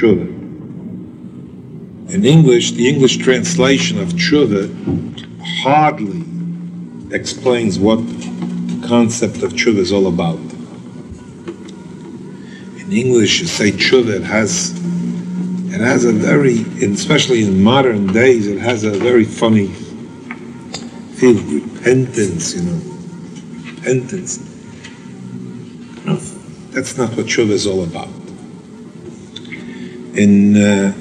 tshuva. In English, the English translation of tshuva hardly explains what the concept of tshuva is all about. In English, you say tshuva, it has it has a very, especially in modern days, it has a very funny feel repentance, you know. Repentance. No, that's not what tshuva is all about. In uh,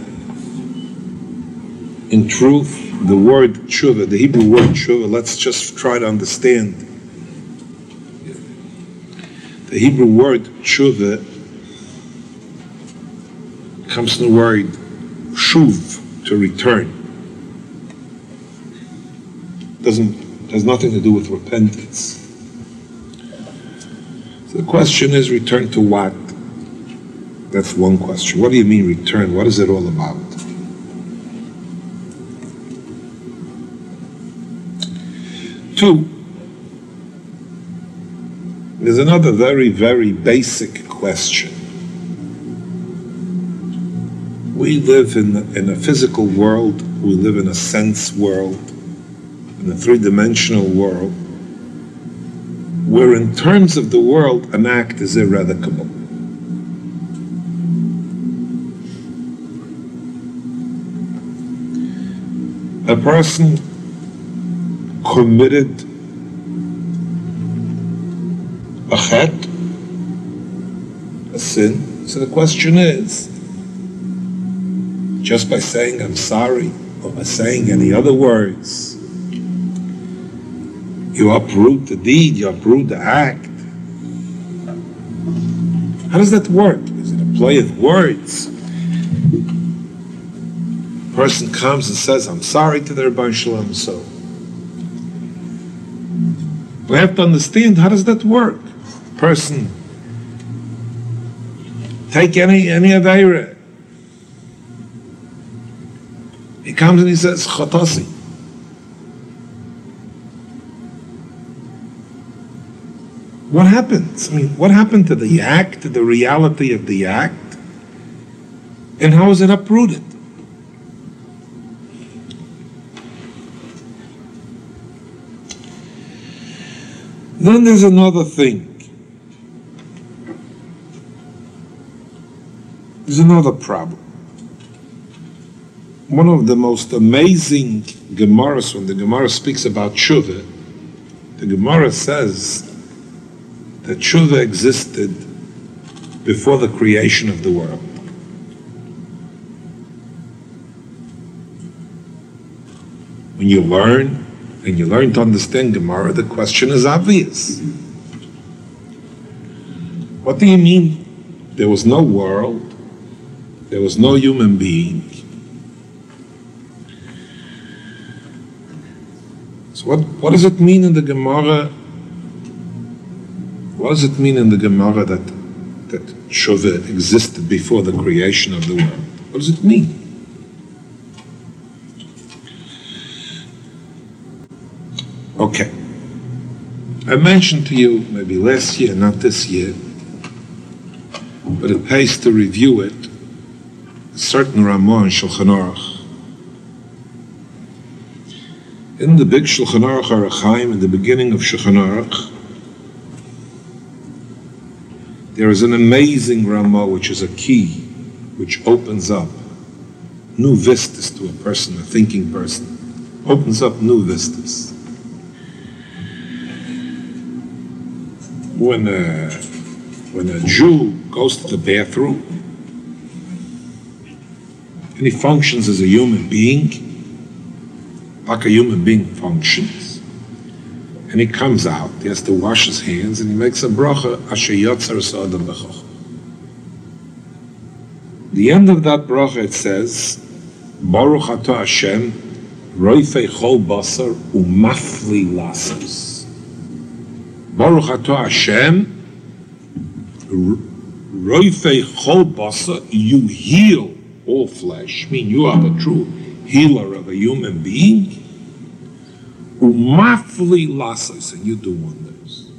in truth, the word tshuva, the Hebrew word tshuva, let's just try to understand. The Hebrew word tshuva comes from the word shuv, to return. Doesn't has nothing to do with repentance. So the question is return to what? That's one question. What do you mean return? What is it all about? Two, there's another very, very basic question. We live in, in a physical world, we live in a sense world, in a three dimensional world, where in terms of the world, an act is irrevocable. A person committed a chet, a sin. So the question is, just by saying I'm sorry, or by saying any other words, you uproot the deed, you uproot the act. How does that work? Is it a play of words? Person comes and says, I'm sorry to the Rabbi Shalom, so we have to understand how does that work? Person take any any Aveira. He comes and he says, Chotasi. What happens? I mean, what happened to the act, to the reality of the act? And how is it uprooted? Then there's another thing. There's another problem. One of the most amazing Gemaras, when the Gemara speaks about Tshuva, the Gemara says that Tshuva existed before the creation of the world. When you learn and you learn to understand Gemara, the question is obvious. What do you mean? There was no world, there was no human being. So what, what does it mean in the Gemara? What does it mean in the Gemara that that Shova existed before the creation of the world? What does it mean? I mentioned to you maybe last year, not this year, but it pays to review it. A certain Ramah in Shulchan Aruch. In the big Shulchan Aruch Orach Chaim, in the beginning of Shulchan Aruch, there is an amazing Ramah which is a key which opens up new vistas to a person, a thinking person. Opens up new vistas. When a, when a Jew goes to the bathroom and he functions as a human being, like a human being functions, and he comes out, he has to wash his hands, and he makes a bracha, asher yotzer sa'adam b'choch. The end of that bracha it says, Baruch ato Hashem, roifei chol basar umafli lasas. Baruch Ato Hashem, Roifei Chol Basa, you heal all flesh. I mean, you are the true healer of a human being. Umafli lasas, and you do wonders.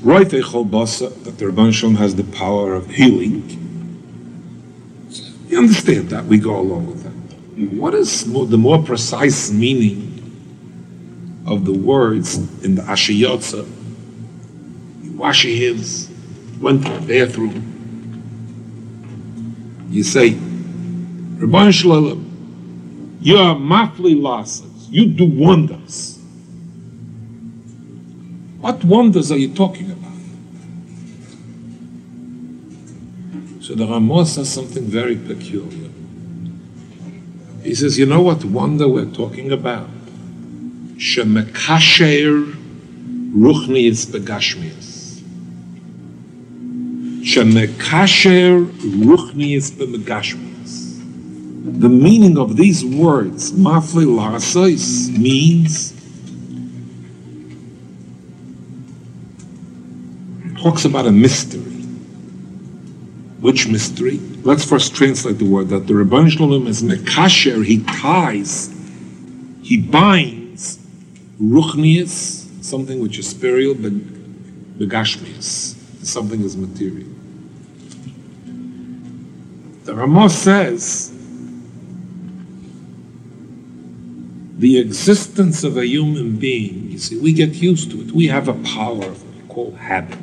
Right that the Rabban has the power of healing. You understand that, we go along with that. What is the more precise meaning of the words in the Asher Yotzer? You wash your hands, went to the bathroom. You say, Rabban Shalom, you are mafli lasas, you do wonders. What wonders are you talking about? So the Ramah says something very peculiar. He says, you know what wonder we're talking about? Shemekasher ruchnius begashmius. Shemekasher ruchnius begashmius. The meaning of these words, mafli lasois, means talks about a mystery. Which mystery? Let's first translate the word that the Rabban Shalom is mekasher, he ties, he binds ruchnius, something which is spiritual, but begashmius, something is material. The Ramah says the existence of a human being, you see, we get used to it. We have a power called habit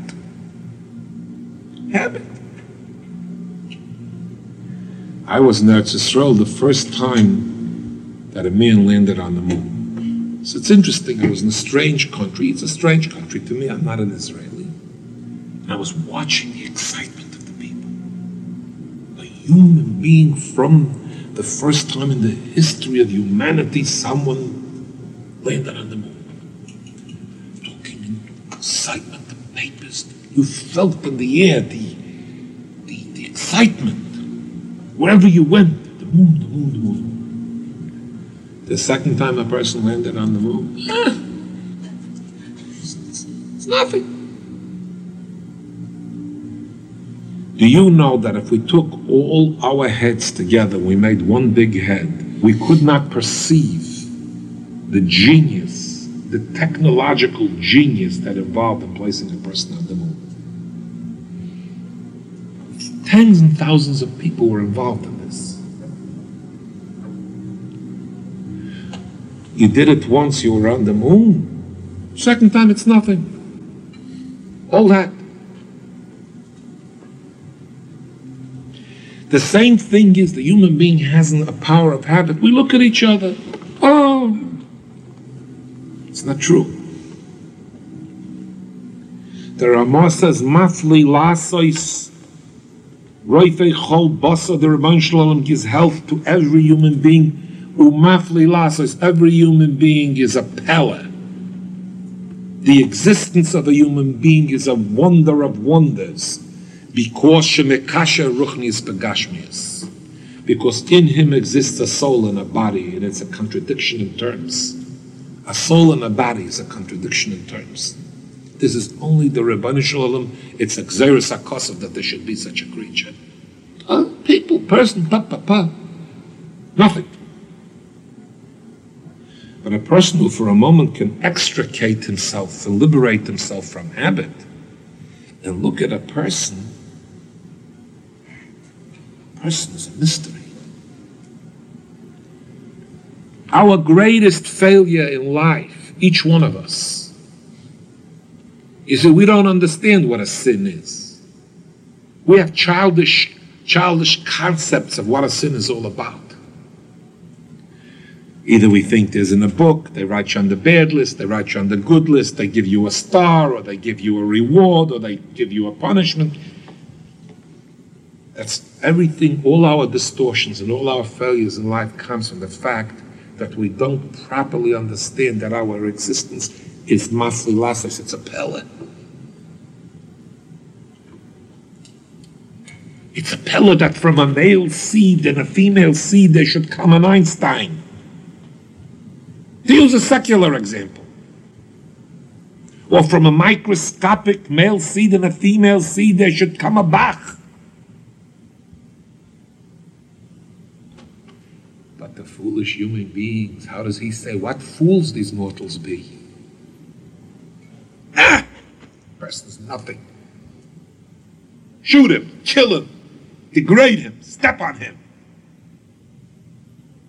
habit. I was in Eretz Yisrael the first time that a man landed on the moon. So it's interesting. I was in a strange country. It's a strange country to me. I'm not an Israeli. And I was watching the excitement of the people. A human being from the first time in the history of humanity, someone landed on the moon. Talking in excitement, the papers. You felt in the air the excitement. Wherever you went, the moon, the moon, the moon. The second time a person landed on the moon, eh, it's, it's nothing. Do you know that if we took all our heads together, we made one big head, we could not perceive the genius, the technological genius that involved in placing a person on the moon? Tens and thousands of people were involved in this. You did it once, you were on the moon. Second time, it's nothing. All that. The same thing is the human being has a power of habit. We look at each other. Oh, it's not true. The Ramah says, "Mafli lasois Roifei Chol Basa, the Rabban Shalom gives health to every human being. Umafli Lasos, every human being is a pella. The existence of a human being is a wonder of wonders. Because Shemekasha Ruchnis Begashmias. Because in him exists a soul and a body, and it's a contradiction in terms. A soul and a body is a contradiction in terms. This is only the Rebbeinu Shalom. It's a Xeris Akosov that there should be such a creature. Uh, people, person, pa, pa, pa. Nothing. But a person who for a moment can extricate himself and liberate himself from habit and look at a person, a person is a mystery. Our greatest failure in life, each one of us, you see, we don't understand what a sin is. We have childish, childish concepts of what a sin is all about. Either we think there's in a book, they write you on the bad list, they write you on the good list, they give you a star, or they give you a reward, or they give you a punishment. That's everything, all our distortions and all our failures in life comes from the fact that we don't properly understand that our existence is mafli lasos, it's a pella. It's a pillar that from a male seed and a female seed there should come an Einstein. To use a secular example. Or from a microscopic male seed and a female seed there should come a Bach. But the foolish human beings, how does he say, what fools these mortals be? Ah! person is nothing. Shoot him, kill him, degrade him, step on him.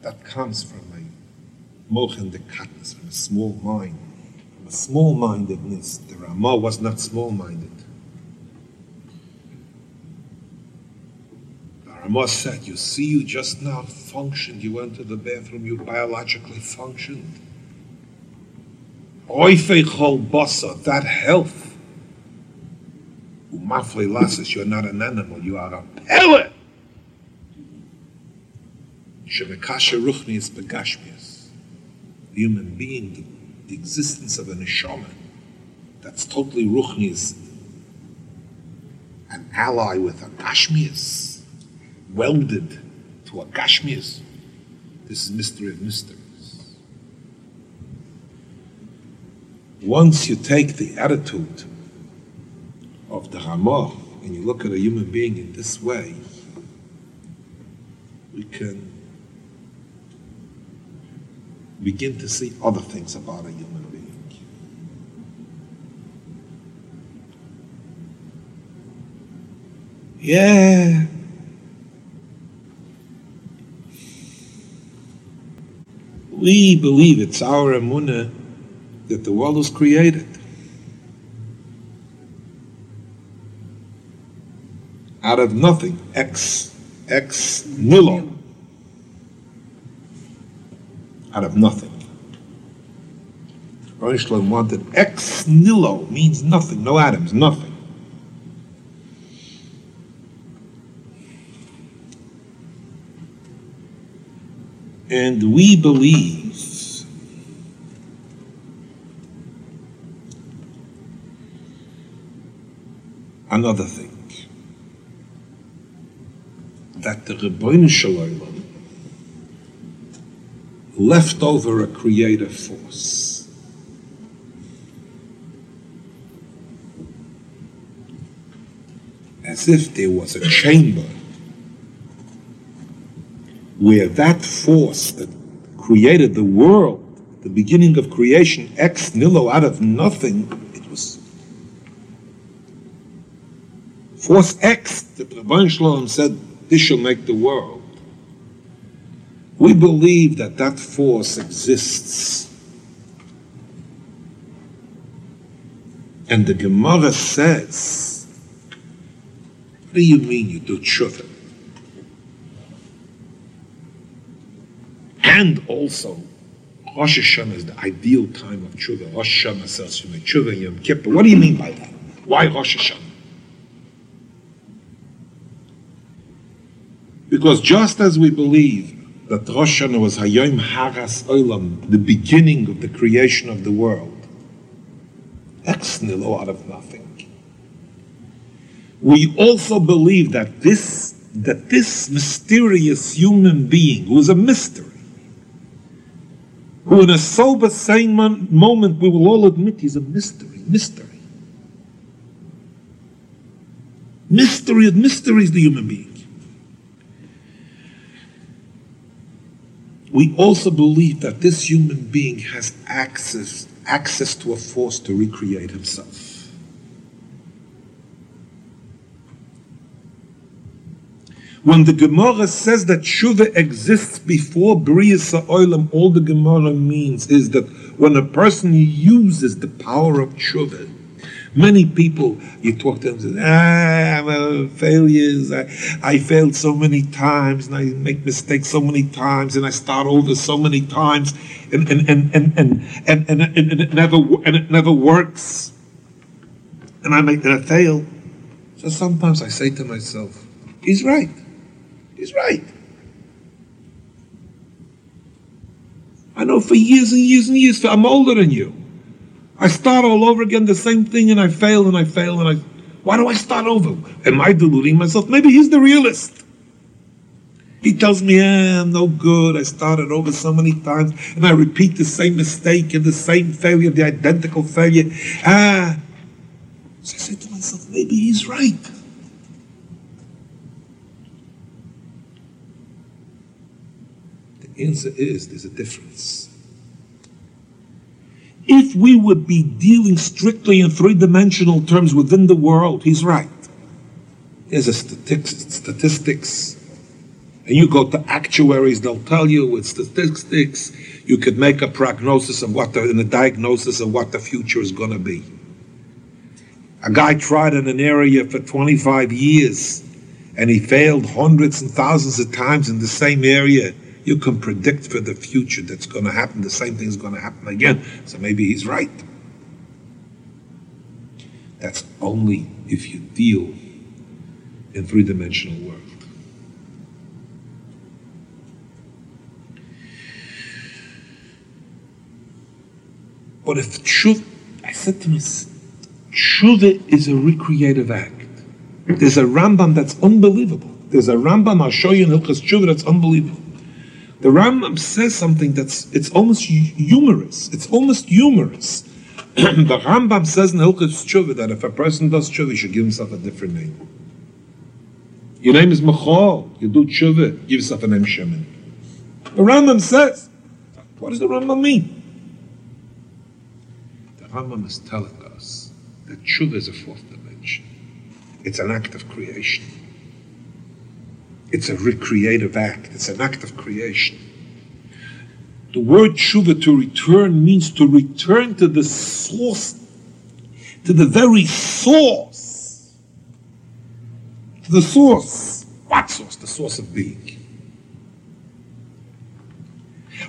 That comes from a mochen dekatness, from a small mind, from a small-mindedness. The Ramah was not small-minded. The Ramah said, you see you just now functioned, you went to the bathroom, you biologically functioned. Oifei chol basa, that health Umafle lasses, you're not an animal, you are a pella. Shemekasha ruchni is begashmias. The human being, the, existence of a neshama, that's totally ruchni is an ally with a gashmias, welded to a gashmias. This is mystery of mysteries. Once you take the attitude of the Ramah, and you look at a human being in this way, we can begin to see other things about a human being. Yeah. We believe it's our emunah that the world was created. Out of nothing, ex, ex nihilo, out of nothing. Rishlam wanted ex nihilo means nothing, no atoms, nothing. And we believe another thing that the Rebbeinu Shalom left over a creative force. As if there was a chamber where that force that created the world, the beginning of creation, ex nihilo, out of nothing, it was force X, the Rebbeinu Shalom said, this shall make the world. We believe that that force exists. And the Gemara says, what do you mean you do tshuva? And also, Rosh Hashanah is the ideal time of tshuva. Rosh Hashanah says you make tshuva Yom Kippur. What do you mean by that? Why Rosh Hashanah? Because just as we believe that Rosh was Hayom Haras Olam, the beginning of the creation of the world, ex nihilo out of nothing. We also believe that this that this mysterious human being, who is a mystery, who in a sober, sane moment we will all admit he's a mystery, mystery. Mystery of mysteries, the human being. We also believe that this human being has access, access to a force to recreate himself. When the Gemara says that Shuva exists before Bria Olam, all the Gemara means is that when a person uses the power of Shuva, Many people, you talk to them, say, ah, I'm a failures. I, I failed so many times, and I make mistakes so many times, and I start over so many times, and and and and and and, and, and, and it never and it never works, and I make and I fail. So sometimes I say to myself, he's right. He's right. I know for years and years and years, I'm older than you. I start all over again, the same thing, and I fail and I fail and I. Why do I start over? Am I deluding myself? Maybe he's the realist. He tells me, eh, I'm no good. I started over so many times and I repeat the same mistake and the same failure, the identical failure. Ah. So I say to myself, maybe he's right. The answer is there's a difference if we would be dealing strictly in three dimensional terms within the world, he's right. There's a statistics, and you go to actuaries, they'll tell you with statistics, you could make a prognosis of what the, and a diagnosis of what the future is going to be. A guy tried in an area for 25 years and he failed hundreds and thousands of times in the same area. You can predict for the future that's going to happen. The same thing is going to happen again. So maybe he's right. That's only if you deal in three dimensional world. But if tshuva, I said to myself, tshuva is a recreative act. There's a Rambam that's unbelievable. There's a Rambam, I'll show you in Hilchas Tshuva, that's unbelievable. The Rambam says something that's, it's almost humorous. It's almost humorous. the Rambam says in Hilchas Tshuva that if a person does Tshuva, he should give himself a different name. Your name is Machal. You do Tshuva, give yourself a name Shemin. The Rambam says, what does the Rambam mean? Rambam is telling us that tshuva is a fourth dimension. It's an act of creation. It's a recreative act. It's an act of creation. The word tshuva to return means to return to the source, to the very source. To the source. What source? The source of being.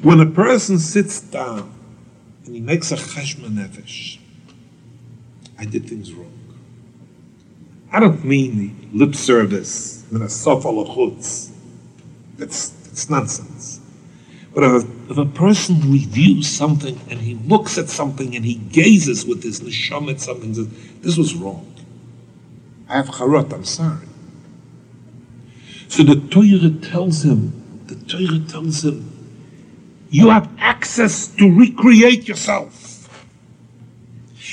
When a person sits down and he makes a cheshbon nefesh. I did things wrong. I don't mean the lip service, and a chutz. That's, that's nonsense. But if a, if a person reviews something and he looks at something and he gazes with his neshama at something says, this was wrong. I have charot, I'm sorry. So the Torah tells him, the Torah tells him, you have access to recreate yourself.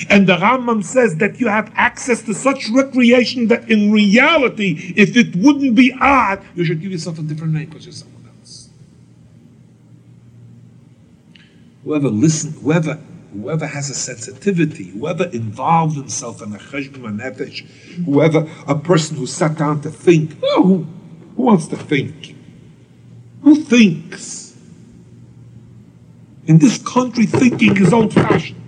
And the Rambam says that you have access to such recreation that in reality, if it wouldn't be odd, you should give yourself a different name because you're someone else. Whoever listen, whoever whoever has a sensitivity, whoever involved himself in a cheshbon nefesh, whoever a person who sat down to think, oh, who, who wants to think? Who thinks? In this country, thinking is old fashioned.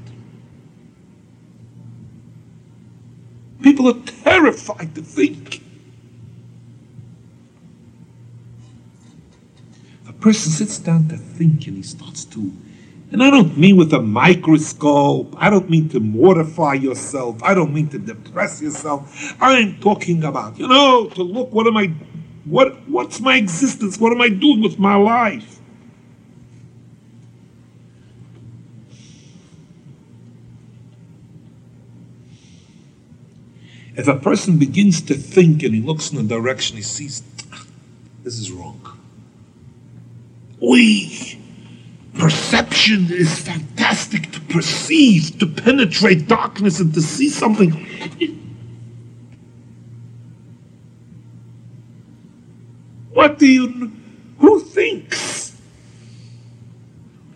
People are terrified to think. A person sits down to think and he starts to, and I don't mean with a microscope, I don't mean to mortify yourself, I don't mean to depress yourself. I'm talking about, you know, to look, what am I, what, what's my existence? What am I doing with my life? If a person begins to think and he looks in a direction, he sees, this is wrong. We, perception is fantastic to perceive, to penetrate darkness and to see something. What do you, who thinks?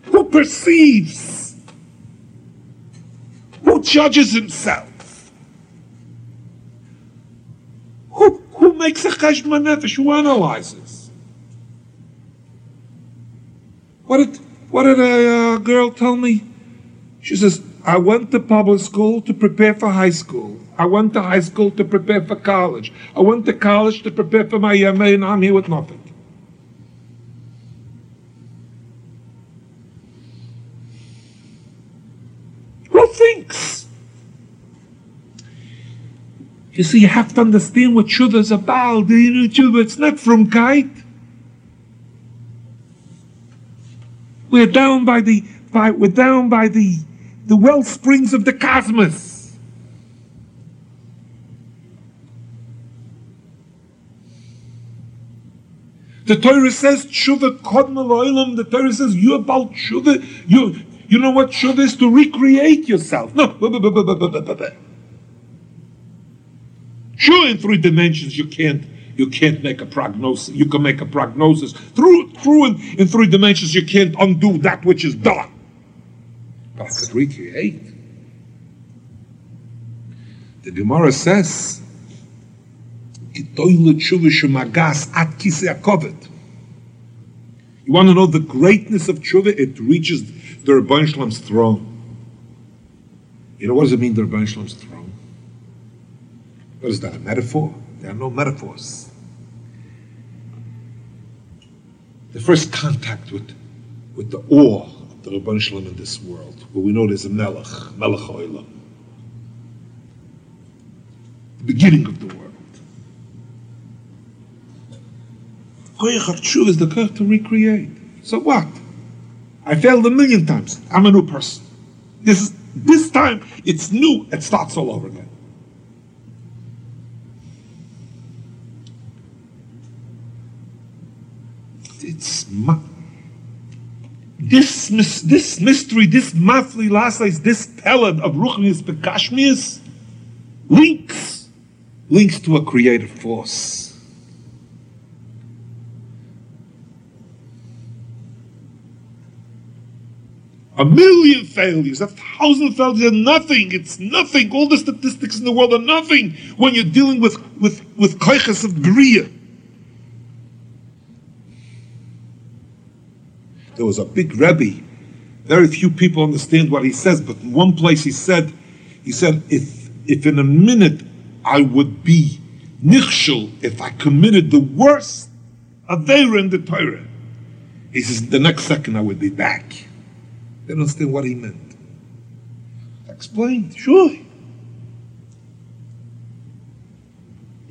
Who perceives? Who judges himself? Who makes a cheshbon nefesh? Who analyzes? What did what did a uh, girl tell me? She says, I went to public school to prepare for high school. I went to high school to prepare for college. I went to college to prepare for my MA, and I'm here with nothing. Who thinks? You see, you have to understand what tshuva is about. You it's not from kite. We're down by the by, we're down by the the well springs of the cosmos. The Torah says tshuva kodma The Torah says you're about tshuva. You you know what tshuva is to recreate yourself. No. Sure, in three dimensions you can't you can't make a prognosis. You can make a prognosis through through in, in three dimensions. You can't undo that which is done. but I could recreate. The Gemara says, "Gitoyle tshuva shemagas at kisei. You want to know the greatness of tshuva? It reaches the Rebbein Shalom's throne. You know what does it mean, the Rebbein Shalom's throne? What is that, a metaphor? There are no metaphors. The first contact with, with the awe of the Rebbein Shalom in this world, where we know there's a Melech, Melech Olam. The beginning of the world. Koyach of is the koyach to recreate. So what? I failed a million times. I'm a new person. This is this time it's new. It starts all over again. It's ma- this this mystery, this mafli lasais, this pella of ruchnius begashmius links links to a creative force. A million failures, a thousand failures are nothing. It's nothing. All the statistics in the world are nothing when you're dealing with with with of bria. There was a big rebbe. Very few people understand what he says, but in one place he said, he said, if if in a minute I would be nichshel if I committed the worst avera in the Torah, he says the next second I would be back. They don't understand what he meant. Explained, sure.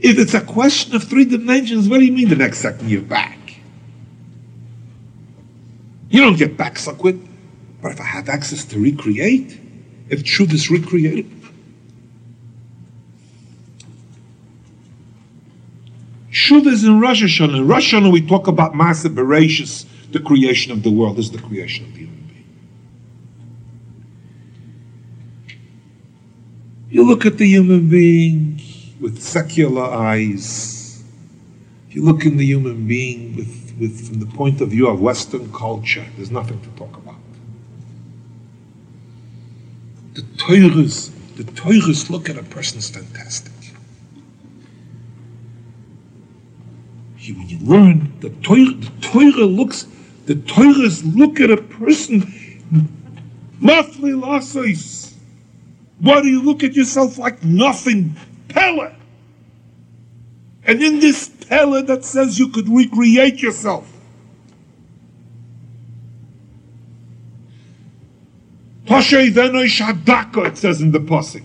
If it's a question of three dimensions, what do you mean the next second you're back? You don't get back so quick. But if I have access to recreate, if truth is recreated, Shuv is in Rosh Hashanah. In Rosh Hashanah, we talk about Maaseh Bereshis, the creation of the world. This is the creation of the human being. You look at the human being with secular eyes. You look in the human being with, with from the point of view of Western culture, there's nothing to talk about. The Torahs, the Torahs look at a person is fantastic. You- when you learn the Torah, the Torah looks, the Torahs look at a person. Mafli. Why do you look at yourself like nothing? Pella. And in this Pella that says you could recreate yourself. Toshe venoi shadaka, it says in the Pasuk.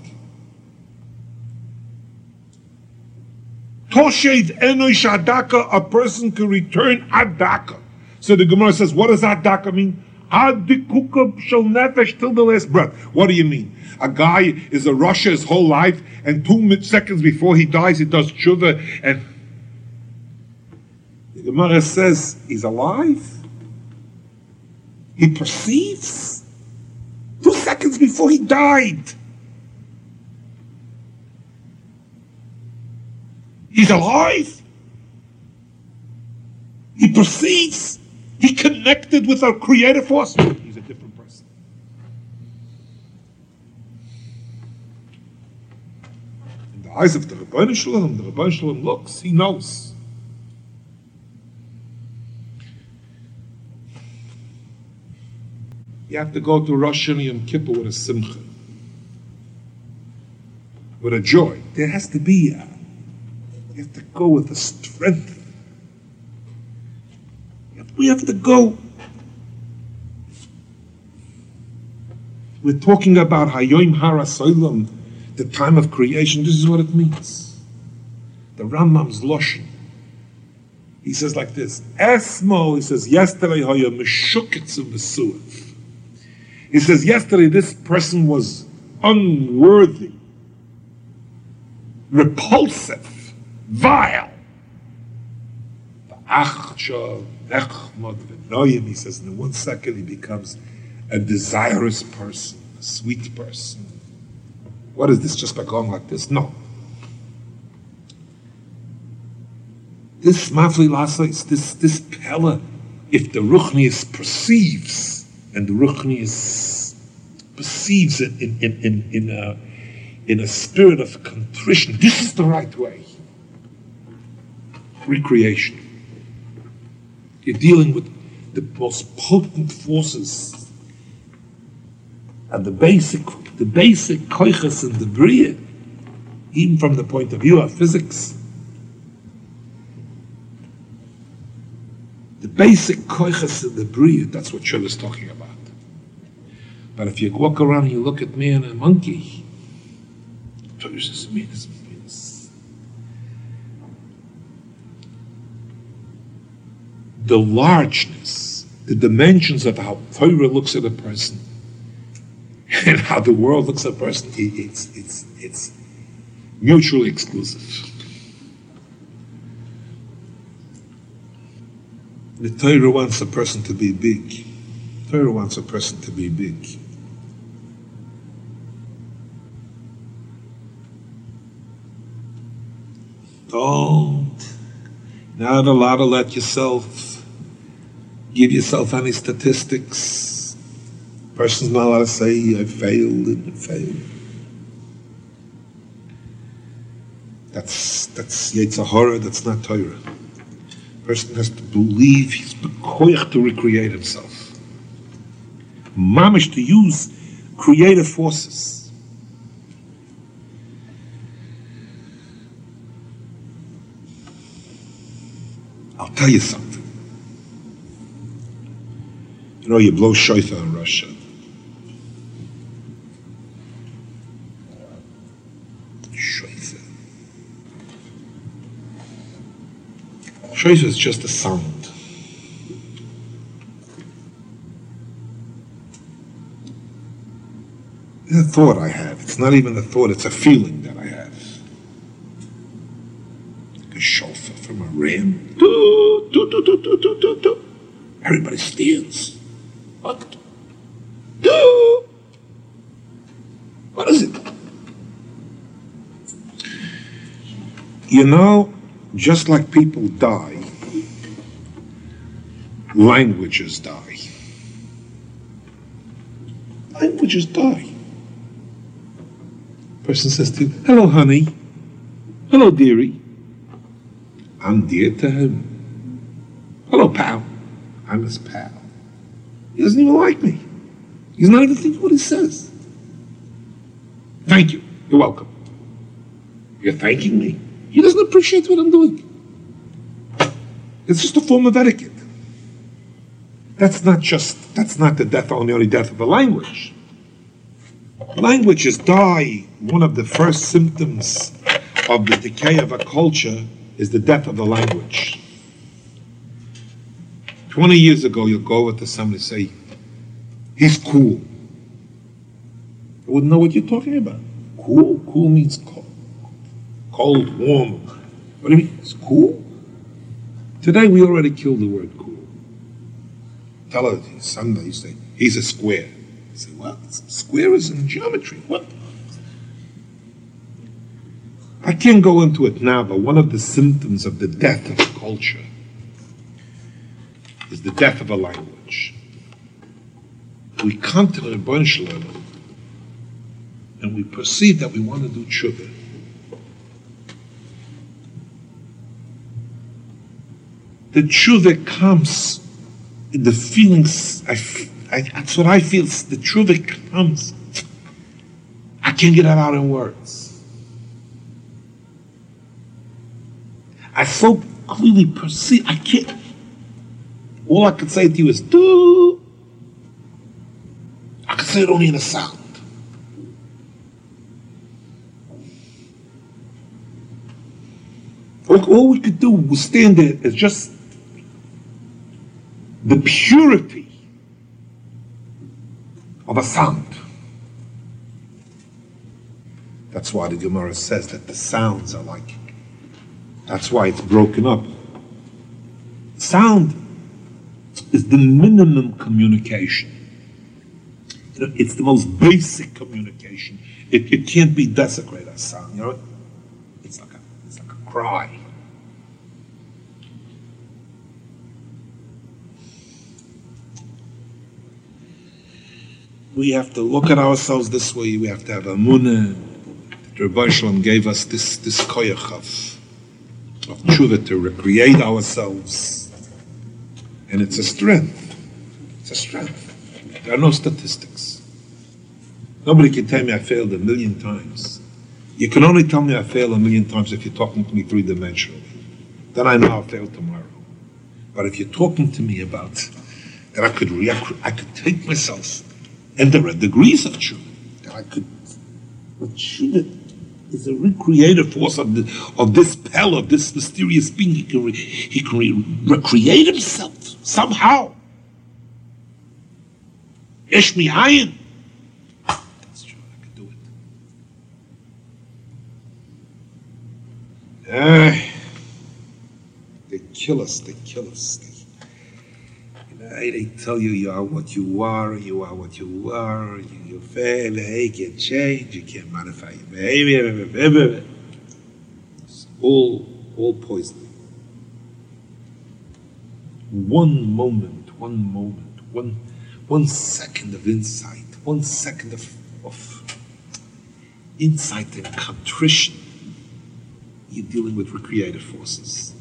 Toshed enoi shadaka, a person can return adaka. So the Gemara says, what does adaka mean? Adikuka shel nefesh till the last breath. What do you mean? A guy is a rasha his whole life, and two seconds before he dies, he does tshuva, and the Gemara says he's alive. He perceives. Two seconds before he died. He's alive. He perceives. He connected with our creative force. He's a different person. In the eyes of the Rebbeinu the Rebbeinu looks, he knows. You have to go to Rosh Hashanah Yom Kippur with a simcha, with a joy. There has to be a, you have to go with a strength. We have to go. We're talking about Hayoim Harasoilam, the time of creation. This is what it means. The Rambam's Loshen. He says like this: Esmo. He says yesterday Haya Meshukitzu Mesuav. He says yesterday this person was unworthy, repulsive, vile. He says, in one second he becomes a desirous person, a sweet person. What is this, just by going like this? No. This Mafli Lasais, this, this Pella, if the Ruchnius perceives, and the Ruchnius perceives it in, in, in, in, a, in a spirit of contrition. This is the right way. Recreation. You're dealing with the most potent forces and the basic, the basic koiches in the bria, even from the point of view of physics. Basic koiches of the breed, that's what Shul is talking about. But if you walk around and you look at me and a monkey, the largeness, the dimensions of how Torah looks at a person and how the world looks at a person, it's, it's, it's mutually exclusive. The Torah wants a person to be big. The Torah wants a person to be big. Don't. Not allowed to let yourself give yourself any statistics. Person's not allowed to say, I failed and I failed. That's that's Yetzirah, that's not Torah. Person has to believe he's bekoich to recreate himself. Mamish to use creative forces. I'll tell you something. You know, you blow shofar in Russia. Shofar. Shofar is just a sound. It's a thought I have. It's not even a thought, it's a feeling that I have. Like a shofar from a ram. Everybody stands. What? What is it? You know, just like people die, languages die. Languages die. Person says to you, hello, honey. Hello, dearie. I'm dear to him. Hello, pal. I'm his pal. He doesn't even like me. He's not even thinking what he says. Thank you. You're welcome. You're thanking me. He doesn't appreciate what I'm doing. It's just a form of etiquette. That's not just, that's not the death, only, only death of a language. Languages die. One of the first symptoms of the decay of a culture is the death of the language. 20 years ago, you'll go to somebody say, he's cool. I wouldn't know what you're talking about. Cool? Cool means cold. Cold, warm. What do you mean? It's cool? Today, we already killed the word cool. Tell her Sunday, you say, he's a square. You say, what? Square is in geometry. What? I can't go into it now, but one of the symptoms of the death of culture is the death of a language. We come to the Rebbeinu Shalom and we perceive that we want to do tshuva. The tshuva comes the feelings. I, I, that's what I feel. The tshuva comes. I can't get it out in words. I so clearly perceive, I can't, all I can say to you is, do. I can say it only in a sound. All, all we could do was stand there is just the purity of a sound. That's why the Gemara says that the sounds are like that's why it's broken up. Sound is the minimum communication. You know, it's the most basic communication. It, it can't be desecrated as sound. You know, it's like a, it's like a cry. We have to look at ourselves this way. We have to have a munah. The Shalom gave us this this koyach of, of tshuva to recreate ourselves, and it's a strength. It's a strength. There are no statistics. Nobody can tell me I failed a million times. You can only tell me I failed a million times if you're talking to me three dimensionally. Then I know I'll fail tomorrow. But if you're talking to me about that I could I could take myself, and there are degrees of that I could. But tshuva is a recreative force of, the, of this pell of this mysterious being. He can re, he can re, recreate himself somehow. Ishmi Ayin. That's true. I could do it. Uh, they kill us. They kill us. They, they tell you you are what you are. You are what you are. You, you fail. You can't change. You can't modify your behavior. It's all, all poison. One moment, one moment, one, one second of insight, one second of, of insight and contrition. You're dealing with recreative forces.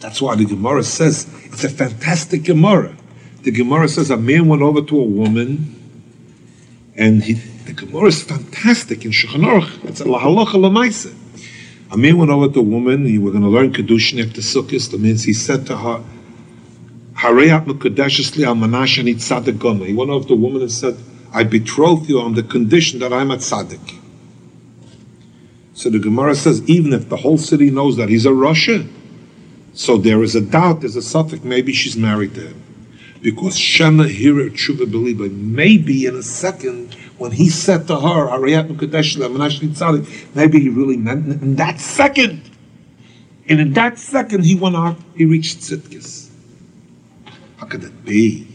That's why the Gemara says it's a fantastic Gemara. The Gemara says a man went over to a woman, and he, the Gemara is fantastic in Shulchan Aruch. It's a lahalacha lamaisa. A man went over to a woman, you were going to learn Kedushin after Sukkot. The means he said to her, Hareyat Mekadeshesli al Manashani Tzadik Gomer. He went over to a woman and said, I betroth you on the condition that I'm a tzaddik. So the Gemara says, even if the whole city knows that he's a rasha, so there is a doubt, there's a safek, maybe she's married to him. Because Shema Hira Tshuva Believer, maybe in a second, when he said to her, maybe he really meant in that second. And in that second, he went out, he reached Tzidkis. How could that be?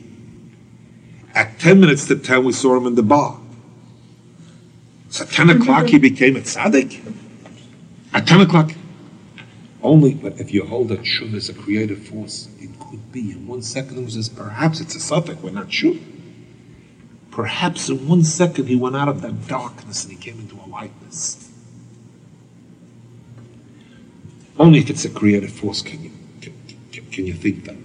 At 10 minutes to 10, we saw him in the bar. So at 10 o'clock, he became a tzaddik. At 10 o'clock, only, but if you hold that tshuva as a creative force, it could be. In one second, it was just, perhaps it's a safek, we're not sure. Perhaps in one second, he went out of that darkness and he came into a lightness. Only if it's a creative force can you, can, can, can you think that.